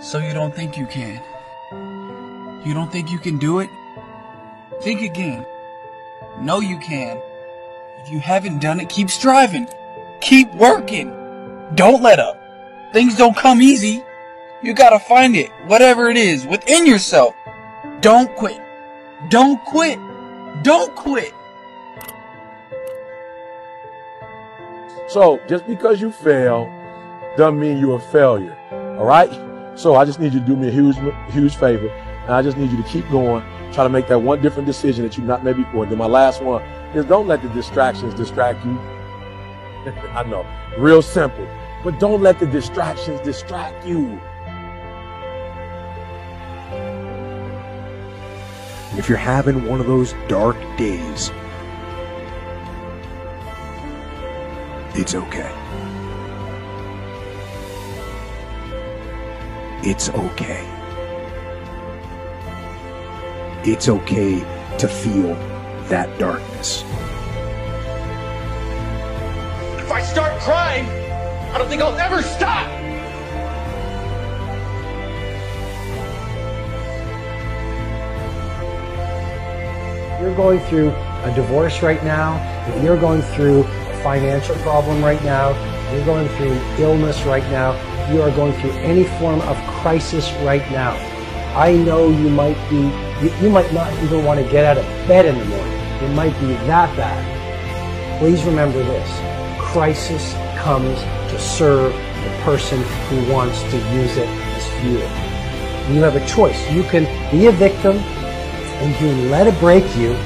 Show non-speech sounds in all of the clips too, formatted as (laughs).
So you don't think you can? You don't think you can do it? Think again. No, you can. If you haven't done it, keep striving. Keep working. Don't let up. Things don't come easy. You gotta find it, whatever it is, within yourself. Don't quit. Don't quit. Don't quit. So just because you fail doesn't mean you're a failure. All right? So I just need you to do me a huge, huge favor. And I just need you to keep going. Try to make that one different decision that you've not made before. And then my last one is don't let the distractions distract you. (laughs) I know. Real simple. But don't let the distractions distract you. If you're having one of those dark days, it's okay. It's okay. It's okay to feel that darkness. If I start crying, I don't think I'll ever stop. you're going through a divorce right now, if you're going through a financial problem right now, you're going through illness right now, you are going through any form of crisis right now. I know you might be, you, you might not even want to get out of bed in the morning. It might be that bad. Please remember this. Crisis comes to serve the person who wants to use it as fuel. You have a choice. You can be a victim and you let it break you,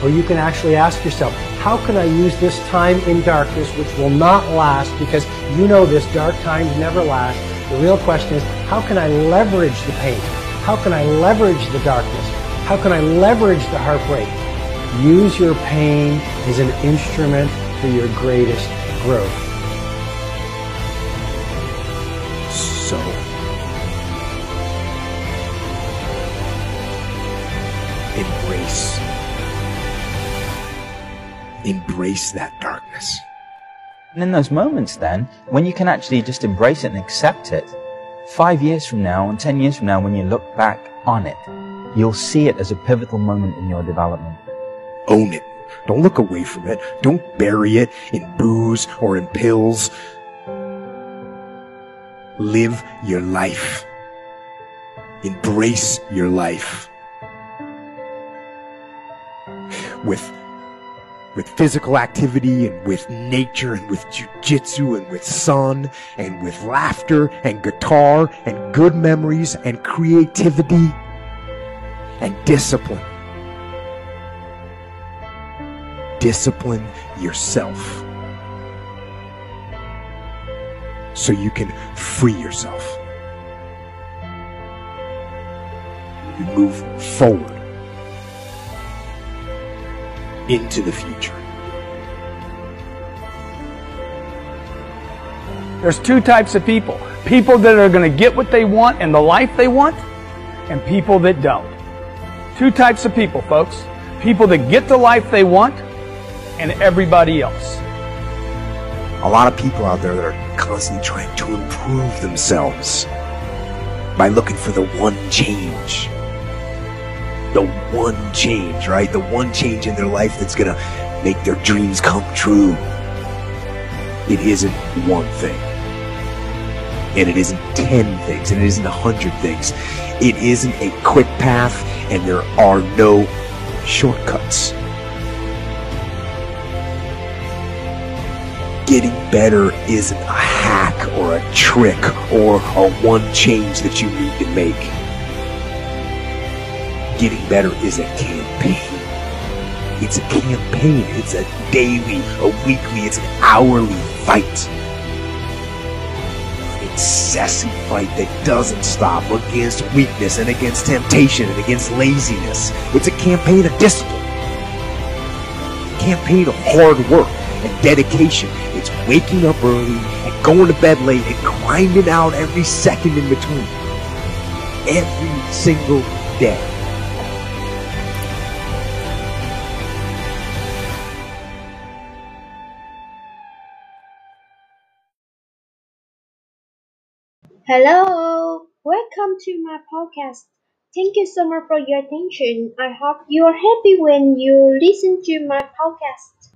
or you can actually ask yourself, how can I use this time in darkness, which will not last, because you know this dark times never last. The real question is, how can I leverage the pain? How can I leverage the darkness? How can I leverage the heartbreak? Use your pain as an instrument for your greatest growth. So, embrace. Embrace that darkness. And in those moments, then, when you can actually just embrace it and accept it, five years from now and ten years from now, when you look back on it, you'll see it as a pivotal moment in your development. Own it. Don't look away from it. Don't bury it in booze or in pills. Live your life. Embrace your life. With with physical activity and with nature and with jujitsu and with sun and with laughter and guitar and good memories and creativity and discipline. Discipline yourself so you can free yourself. You move forward into the future. There's two types of people people that are going to get what they want and the life they want, and people that don't. Two types of people, folks people that get the life they want, and everybody else. A lot of people out there that are constantly trying to improve themselves by looking for the one change. The one change, right? The one change in their life that's gonna make their dreams come true. It isn't one thing. And it isn't ten things, and it isn't a hundred things. It isn't a quick path, and there are no shortcuts. Getting better isn't a hack or a trick or a one change that you need to make. Getting better is a campaign. It's a campaign. It's a daily, a weekly, it's an hourly fight. An incessant fight that doesn't stop against weakness and against temptation and against laziness. It's a campaign of discipline. A campaign of hard work and dedication. It's waking up early and going to bed late and grinding out every second in between. Every single day. Hello, Welcome to my podcast. Thank you so much for your attention. I hope you are happy when you listen to my podcast.